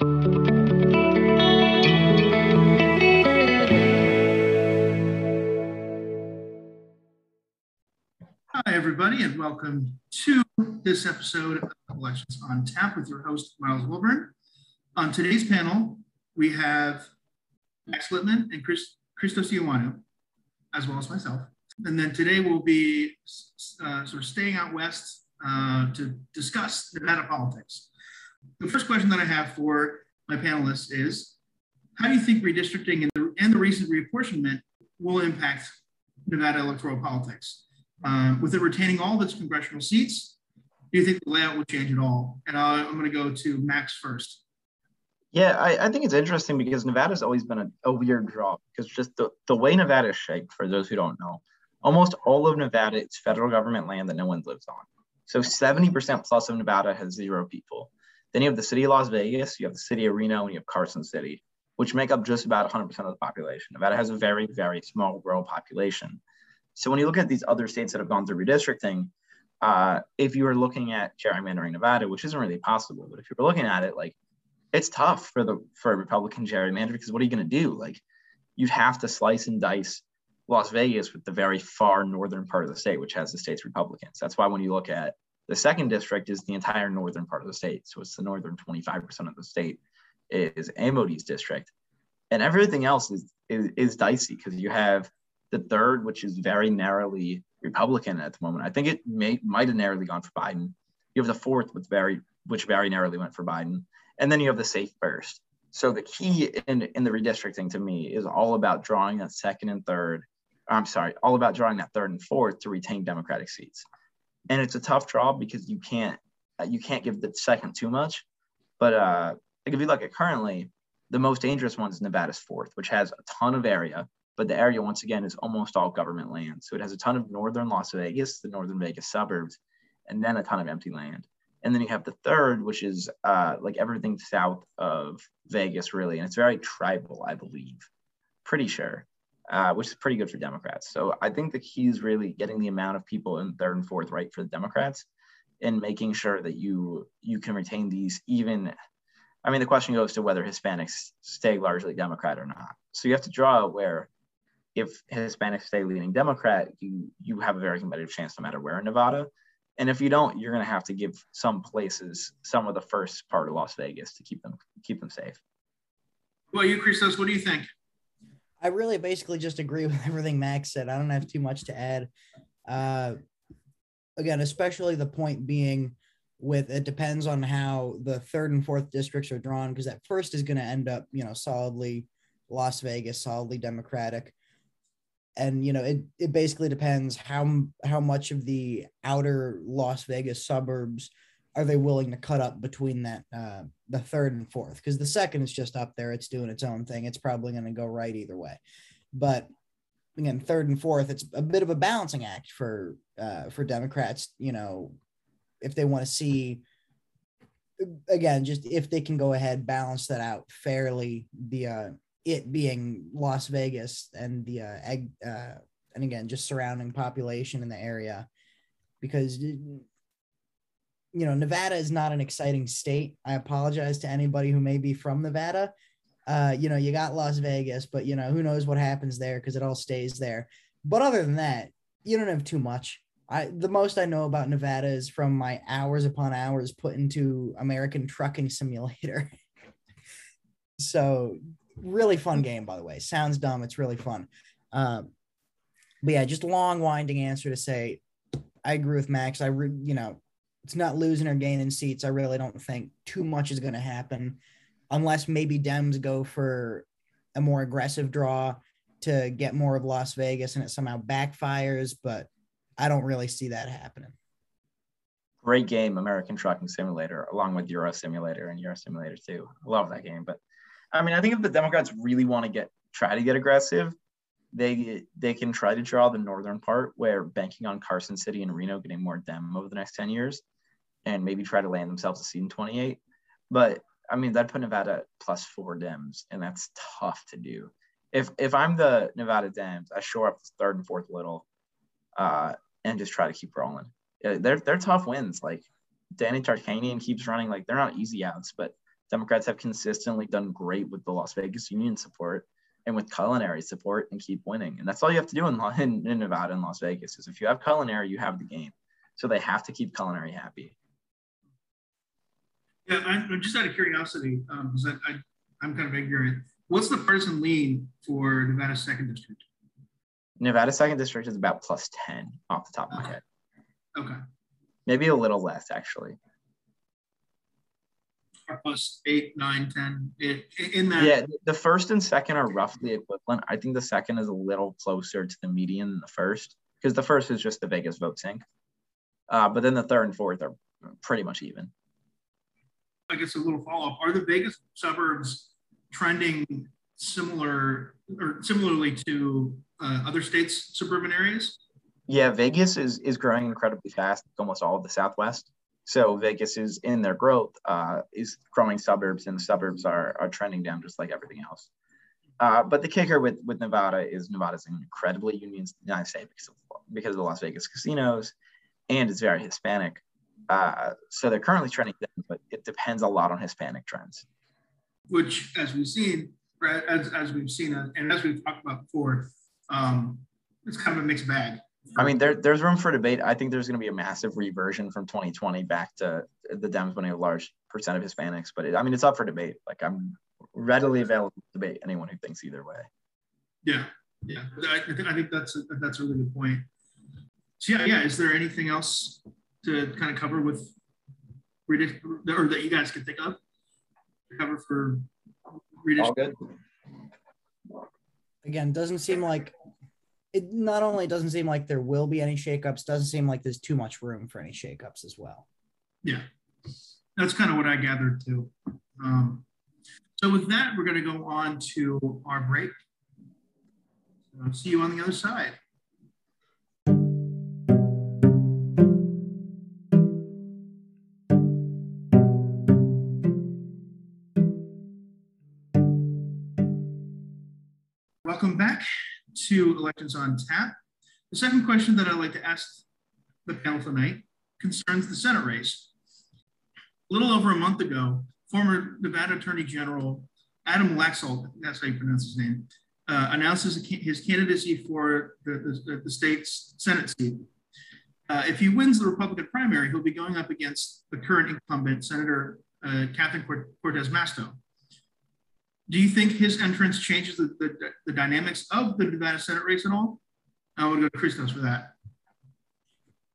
Hi, everybody, and welcome to this episode of Elections on Tap with your host, Miles Wilburn. On today's panel, we have Max Littman and Chris, Christos Ioannou, as well as myself. And then today we'll be uh, sort of staying out west uh, to discuss Nevada politics. The first question that I have for my panelists is, how do you think redistricting and the, and the recent reapportionment will impact Nevada electoral politics? Uh, with it retaining all of its congressional seats, do you think the layout will change at all? And uh, I'm going to go to Max first. Yeah, I, I think it's interesting because Nevada's always been a, a weird draw because just the, the way Nevada is shaped, for those who don't know, almost all of Nevada is federal government land that no one lives on. So 70% plus of Nevada has zero people. Then you have the city of Las Vegas, you have the city of Reno, and you have Carson City, which make up just about 100% of the population. Nevada has a very, very small rural population. So when you look at these other states that have gone through redistricting, uh, if you were looking at gerrymandering Nevada, which isn't really possible, but if you were looking at it, like it's tough for the for a Republican gerrymander because what are you going to do? Like you'd have to slice and dice Las Vegas with the very far northern part of the state, which has the state's Republicans. That's why when you look at the second district is the entire northern part of the state. So it's the northern 25% of the state is Amodei's district. And everything else is is, is dicey because you have the third, which is very narrowly Republican at the moment. I think it may might have narrowly gone for Biden. You have the fourth, which very which very narrowly went for Biden, and then you have the safe first. So the key in in the redistricting to me is all about drawing that second and third. I'm sorry, all about drawing that third and fourth to retain Democratic seats. And it's a tough draw because you can't you can't give the second too much. But uh, like if you look at currently, the most dangerous one is Nevada's fourth, which has a ton of area but the area once again is almost all government land. So it has a ton of northern Las Vegas, the northern Vegas suburbs, and then a ton of empty land. And then you have the third, which is uh, like everything south of Vegas, really, and it's very tribal, I believe, pretty sure, uh, which is pretty good for Democrats. So I think the key is really getting the amount of people in third and fourth right for the Democrats, and making sure that you you can retain these even I mean, the question goes to whether Hispanics stay largely Democrat or not. So you have to draw where if Hispanics stay leaning Democrat, you you have a very competitive chance no matter where in Nevada. And if you don't, you're going to have to give some places some of the first part of Las Vegas to keep them keep them safe. Well, you, Christos, what do you think? I really basically just agree with everything Max said. I don't have too much to add. Uh, again, especially the point being with it depends on how the third and fourth districts are drawn because that first is going to end up, you know, solidly Las Vegas, solidly Democratic and you know it, it basically depends how how much of the outer las vegas suburbs are they willing to cut up between that uh, the third and fourth? Because the second is just up there it's doing its own thing it's probably going to go right either way. But again third and fourth it's a bit of a balancing act for uh, for democrats you know if they want to see again just if they can go ahead balance that out fairly the uh, it being Las Vegas and the uh, egg, uh, and again just surrounding population in the area, because you know Nevada is not an exciting state. I apologize to anybody who may be from Nevada. Uh, you know, you got Las Vegas, but you know who knows what happens there because it all stays there. But other than that, you don't have too much. I the most I know about Nevada is from my hours upon hours put into American Trucking Simulator. so really fun game, by the way. Sounds dumb. It's really fun. Um, but yeah, just long winding answer to say, I agree with Max. I, re- you know, it's not losing or gaining seats. I really don't think too much is going to happen unless maybe Dems go for a more aggressive draw to get more of Las Vegas and it somehow backfires. But I don't really see that happening. Great game, American Trucking Simulator, along with Euro Simulator and Euro Simulator 2. Love that game. But I mean, I think if the Democrats really want to get try to get aggressive, they they can try to draw the northern part where banking on Carson City and Reno getting more Dem over the next 10 years and maybe try to land themselves a seat in 28. But I mean, that put Nevada plus four Dems, and that's tough to do. If if I'm the Nevada Dems, I shore up the third and fourth little, uh, and just try to keep rolling. They're they're tough wins. Like Danny Tarkanian keeps running. Like they're not easy outs, but Democrats have consistently done great with the Las Vegas Union support and with culinary support and keep winning. And that's all you have to do in, in, in Nevada and Las Vegas is if you have culinary, you have the game. So they have to keep culinary happy. Yeah, I'm just out of curiosity, because um, I, I, I'm kind of ignorant. What's the partisan lean for Nevada Second District? Nevada Second District is about plus 10 off the top of my head. Okay. Maybe a little less, actually. Plus eight, nine, 10, in that. Yeah, the first and second are roughly equivalent. I think the second is a little closer to the median than the first, because the first is just the Vegas vote sink. Uh, but then the third and fourth are pretty much even. I guess a little follow up. Are the Vegas suburbs trending similar or similarly to uh, other states' suburban areas? Yeah, Vegas is is growing incredibly fast. Almost all of the Southwest. So Vegas is in their growth uh, is growing suburbs, and the suburbs are are trending down just like everything else. Uh, but the kicker with with Nevada is Nevada's an incredibly union United because of, because of the Las Vegas casinos, and it's very Hispanic. Uh, so they're currently trending down, but it depends a lot on Hispanic trends. Which, as we've seen, as, as we've seen, and as we've talked about before, um, it's kind of a mixed bag. I mean, there, there's room for debate. I think there's going to be a massive reversion from 2020 back to the Dems winning a large percent of Hispanics. But it, I mean, it's up for debate. Like I'm readily available to debate anyone who thinks either way. Yeah, yeah, I, I think that's a, that's a really good point. So yeah, yeah. Is there anything else to kind of cover with, or that you guys can think of to cover for All good. Again, doesn't seem like it. Not only doesn't seem like there will be any shakeups, doesn't seem like there's too much room for any shakeups as well. Yeah, that's kind of what I gathered too. Um, so with that, we're going to go on to our break. See you on the other side. To Elections on Tap. The second question that I'd like to ask the panel tonight concerns the Senate race. A little over a month ago, former Nevada Attorney General Adam Laxalt, that's how you pronounce his name, uh, announces his candidacy for the, the, the state's Senate seat. Uh, if he wins the Republican primary, he'll be going up against the current incumbent, Senator uh, Catherine Cortez Masto. Do you think his entrance changes the, the, the dynamics of the Nevada Senate race at all? I would go to Christos for that.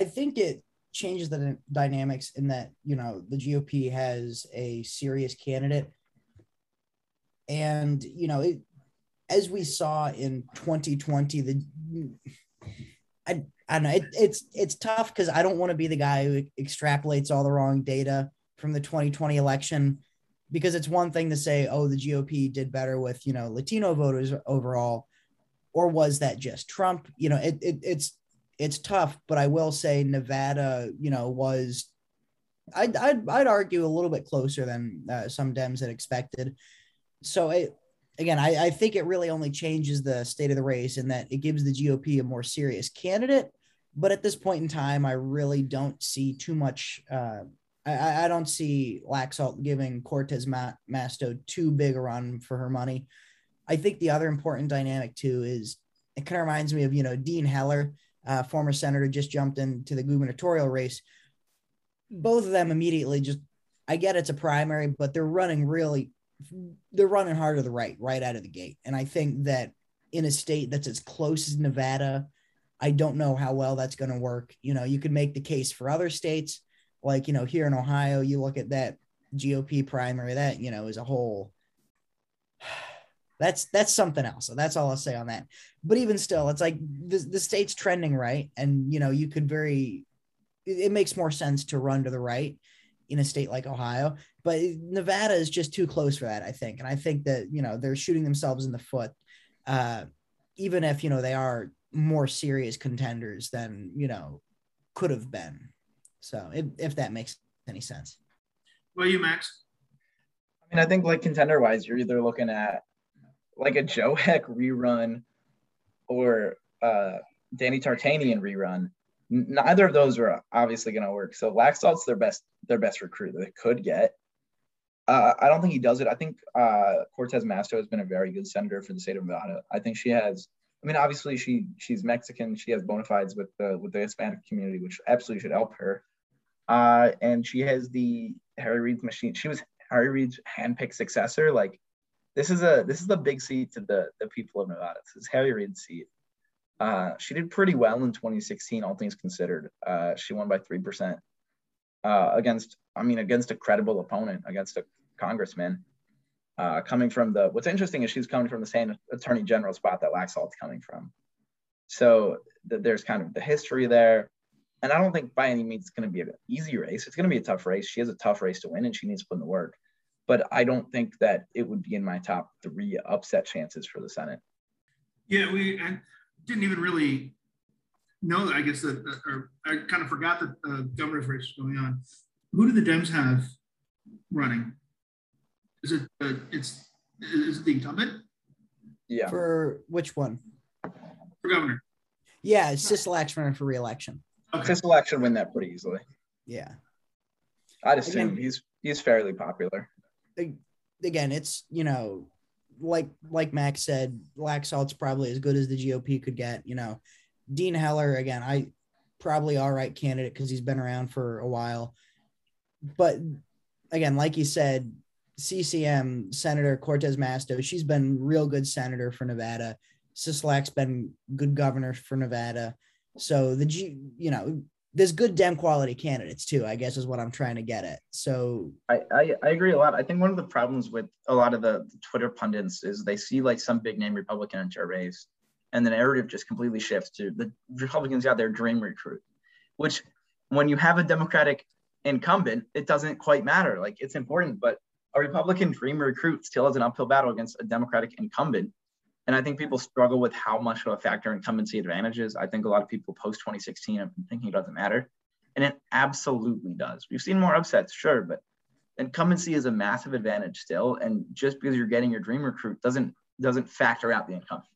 I think it changes the dynamics in that, you know, the GOP has a serious candidate. And, you know, it, as we saw in 2020, the I, I don't know, it, it's it's tough because I don't want to be the guy who extrapolates all the wrong data from the 2020 election because it's one thing to say, oh, the GOP did better with, you know, Latino voters overall, or was that just Trump? You know, it, it it's it's tough, but I will say Nevada, you know, was I'd I'd, I'd argue a little bit closer than uh, some Dems had expected. So it again, I, I think it really only changes the state of the race in that it gives the GOP a more serious candidate. But at this point in time, I really don't see too much uh, I, I don't see Laxalt giving Cortez Masto too big a run for her money. I think the other important dynamic too is it kind of reminds me of you know Dean Heller, uh, former senator, just jumped into the gubernatorial race. Both of them immediately just I get it's a primary, but they're running really they're running hard to the right right out of the gate, and I think that in a state that's as close as Nevada, I don't know how well that's going to work. You know, you could make the case for other states like you know here in ohio you look at that gop primary that you know is a whole that's that's something else. So that's all i'll say on that. But even still it's like the, the state's trending right and you know you could very it, makes more sense to run to the right in a state like ohio. But nevada is just too close for that i think. And i think that you know they're shooting themselves in the foot uh, even if you know they are more serious contenders than you know could have been so if, if that makes any sense. What you, Max? I mean, I think like contender wise, you're either looking at like a Joe Heck rerun or uh, Danny Tarkanian rerun. Neither of those are obviously going to work. So Laxalt's their best their best recruit that they could get. Uh, I don't think he does it. I think uh, Cortez Masto has been a very good senator for the state of Nevada. I think she has. I mean, obviously she she's Mexican. She has bona fides with the with the Hispanic community, which absolutely should help her. Uh, and she has the Harry Reid's machine. She was Harry Reid's handpicked successor. Like this is a this is the big seat to the the people of Nevada. This is Harry Reid's seat. Uh, she did pretty well in 2016, all things considered. Uh, she won by three percent uh, against, I mean, against a credible opponent, against a congressman. Uh, coming from the, what's interesting is she's coming from the same attorney general spot that Laxalt's coming from. So th- there's kind of the history there. And I don't think by any means it's going to be an easy race. It's going to be a tough race. She has a tough race to win and she needs to put in the work. But I don't think that it would be in my top three upset chances for the Senate. Yeah, we I didn't even really know. I guess that, or I kind of forgot that the governor's race was going on. Who do the Dems have running? Is it uh, it's is it the incumbent Yeah. For which one? for governor? Yeah, it's Sisolak's running for reelection. Okay, This election win that pretty easily. Yeah. I'd assume Again- he's he's fairly popular. Again, it's you know, like like Max said, Laxalt's probably as good as the GOP could get. You know, Dean Heller again, I probably all right candidate because he's been around for a while. But again, like you said, CCM Senator Cortez Masto, she's been real good senator for Nevada. Sisolak's been good governor for Nevada. So the G, you know, there's good Dem quality candidates too. I guess is what I'm trying to get at. So I, I, I agree a lot. I think one of the problems with a lot of the Twitter pundits is they see like some big name Republican enter a race, and the narrative just completely shifts to the Republicans got their dream recruit, which when you have a Democratic incumbent, it doesn't quite matter. Like it's important, but a Republican dream recruit still has an uphill battle against a Democratic incumbent. And I think people struggle with how much of a factor incumbency advantages. I think a lot of people post 2016 have been thinking it doesn't matter. And it absolutely does. We've seen more upsets, sure, but incumbency is a massive advantage still. And just because you're getting your dream recruit doesn't doesn't factor out the incumbent.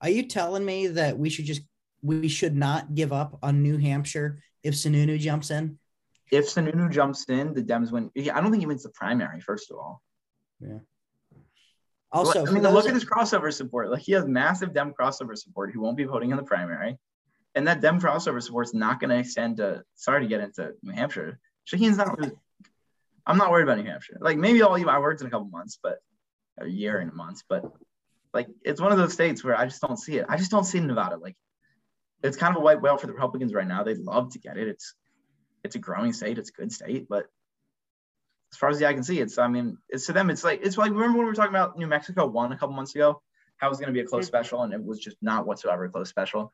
Are you telling me that we should just we should not give up on New Hampshire if Sununu jumps in? If Sununu jumps in, the Dems win. I don't think he wins the primary, first of all. Yeah. Also, I mean, those- look at his crossover support. Like he has massive Dem crossover support. He won't be voting in the primary, and that Dem crossover support is not going to extend to. Sorry to get into New Hampshire. Shaheen's not. I'm not worried about New Hampshire. Like maybe I'll leave my words in a couple months, but a year and months. But like it's one of those states where I just don't see it. I just don't see Nevada. Like it's kind of a white whale for the Republicans right now. They'd love to get it. It's it's a growing state. It's a good state, but as far as the eye can see, it's I mean, it's to them, it's like it's like remember when we were talking about New Mexico won a couple months ago, how it was gonna be a close special, and it was just not whatsoever a close special.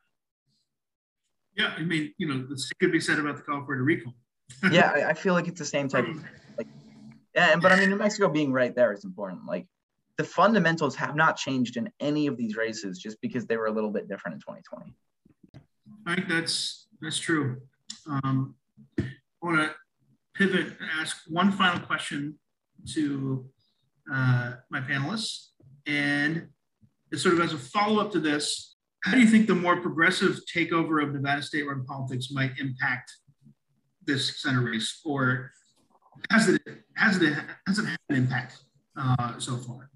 yeah. I mean, you know, this could be said about the California recall. Yeah, I, I feel like it's the same type of yeah, and but I mean New Mexico being right there is important. Like the fundamentals have not changed in any of these races just because they were a little bit different in 2020. I think that's that's true. Um, I want to pivot and ask one final question to uh, my panelists, and it's sort of as a follow up to this. How do you think the more progressive takeover of Nevada state-run politics might impact this Senate race, or has it has it has it had an impact uh, so far?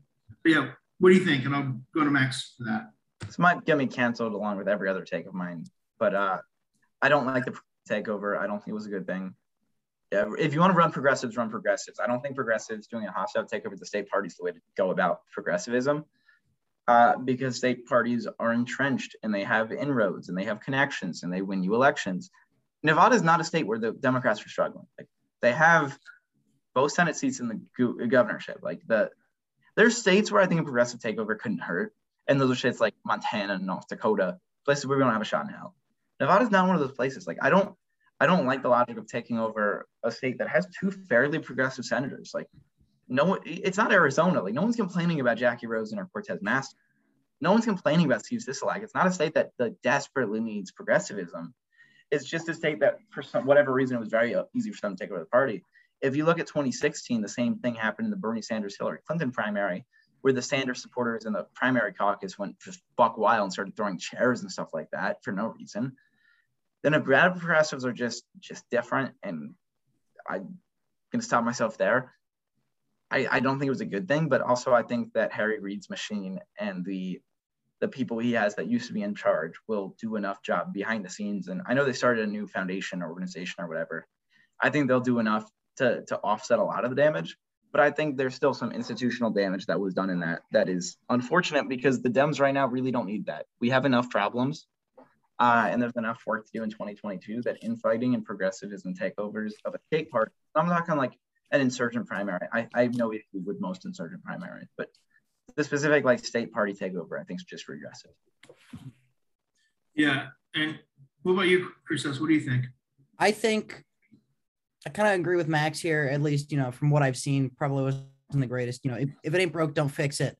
But yeah, what do you think? And I'll go to Max for that. This might get me canceled along with every other take of mine, but uh, I don't like the takeover. I don't think it was a good thing. Yeah, if you want to run progressives, run progressives. I don't think progressives doing a hostile takeover of the state party is the way to go about progressivism, uh, because state parties are entrenched and they have inroads and they have connections and they win you elections. Nevada is not a state where the Democrats are struggling. Like they have both Senate seats in the go- governorship. Like the there's states where I think a progressive takeover couldn't hurt, and those are states like Montana and North Dakota, places where we don't have a shot in hell. Nevada's not one of those places. Like I don't I don't like the logic of taking over a state that has two fairly progressive senators. Like, no, it's not Arizona. Like, no one's complaining about Jackie Rosen or Cortez Masto. No one's complaining about Steve Sisolak. It's not a state that, that desperately needs progressivism. It's just a state that, for some whatever reason, it was very easy for them to take over the party. If you look at 2016, the same thing happened in the Bernie Sanders Hillary Clinton primary, where the Sanders supporters in the primary caucus went just buck wild and started throwing chairs and stuff like that for no reason the Nevada progressives are just just different, and I'm gonna stop myself there. I, I don't think it was a good thing, but also I think that Harry Reid's machine and the the people he has that used to be in charge will do enough job behind the scenes. And I know they started a new foundation or organization or whatever. I think they'll do enough to to offset a lot of the damage. But I think there's still some institutional damage that was done in that that is unfortunate because the Dems right now really don't need that. We have enough problems. Uh, and there's enough work to do in 2022 that infighting and progressivism takeovers of a state party. I'm talking like an insurgent primary. I, I have no issue with most insurgent primaries, but the specific like state party takeover, I think is just regressive. Yeah. And what about you, Christos? What do you think? I think I kind of agree with Max here, at least, you know, from what I've seen, probably wasn't the greatest. You know, if, if it ain't broke, don't fix it.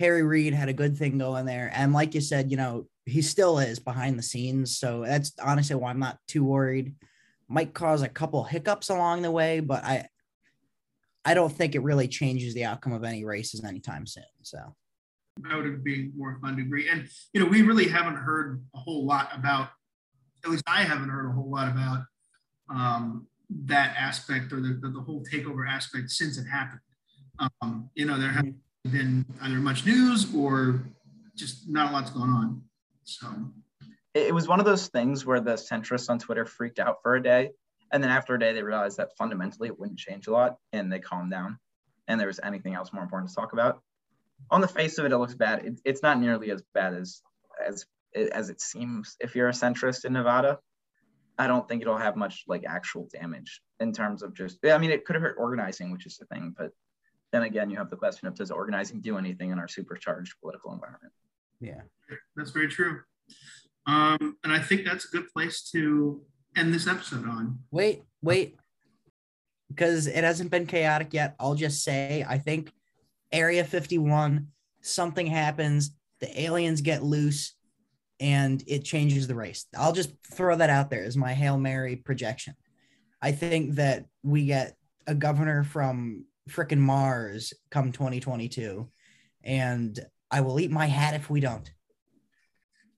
Harry Reid had a good thing going there. And like you said, you know, he still is behind the scenes. So that's honestly why I'm not too worried. Might cause a couple hiccups along the way, but I I don't think it really changes the outcome of any races anytime soon. So I would be more fun to agree. And you know, we really haven't heard a whole lot about, at least I haven't heard a whole lot about um, that aspect or the, the, the, whole takeover aspect since it happened. Um, you know, there hasn't been either much news or just not a lot's going on. So it was one of those things where the centrists on Twitter freaked out for a day and then after a day, they realized that fundamentally it wouldn't change a lot and they calmed down and there was anything else more important to talk about. On the face of it, it looks bad. It, it's not nearly as bad as, as, as it seems if you're a centrist in Nevada. I don't think it'll have much like actual damage in terms of just, I mean, it could have hurt organizing, which is the thing, but then again, you have the question of does organizing do anything in our supercharged political environment? Yeah, that's very true. Um, and I think that's a good place to end this episode on. Wait, wait. Because it hasn't been chaotic yet. I'll just say I think Area 51, something happens, the aliens get loose, and it changes the race. I'll just throw that out there as my Hail Mary projection. I think that we get a governor from frickin' Mars come 2022, and I will eat my hat if we don't.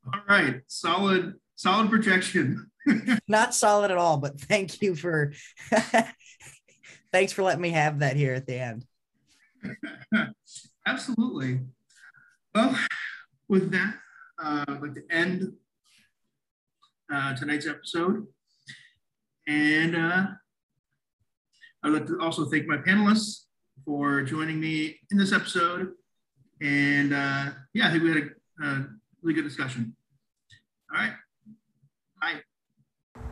All right, solid, solid projection. Not solid at all, but thank you for thanks for letting me have that here at the end. Absolutely. Well, with that, uh, I'd like to end uh, tonight's episode. And uh, I'd like to also thank my panelists for joining me in this episode. And uh, yeah, I think we had a, a really good discussion. All right. Bye.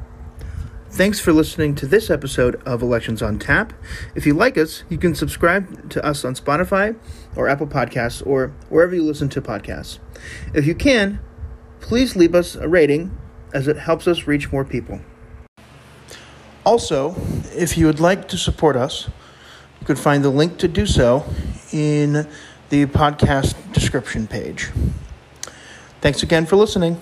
Thanks for listening to this episode of Elections on Tap. If you like us, you can subscribe to us on Spotify or Apple Podcasts or wherever you listen to podcasts. If you can, please leave us a rating as it helps us reach more people. Also, if you would like to support us, you can find the link to do so in the podcast description page. Thanks again for listening.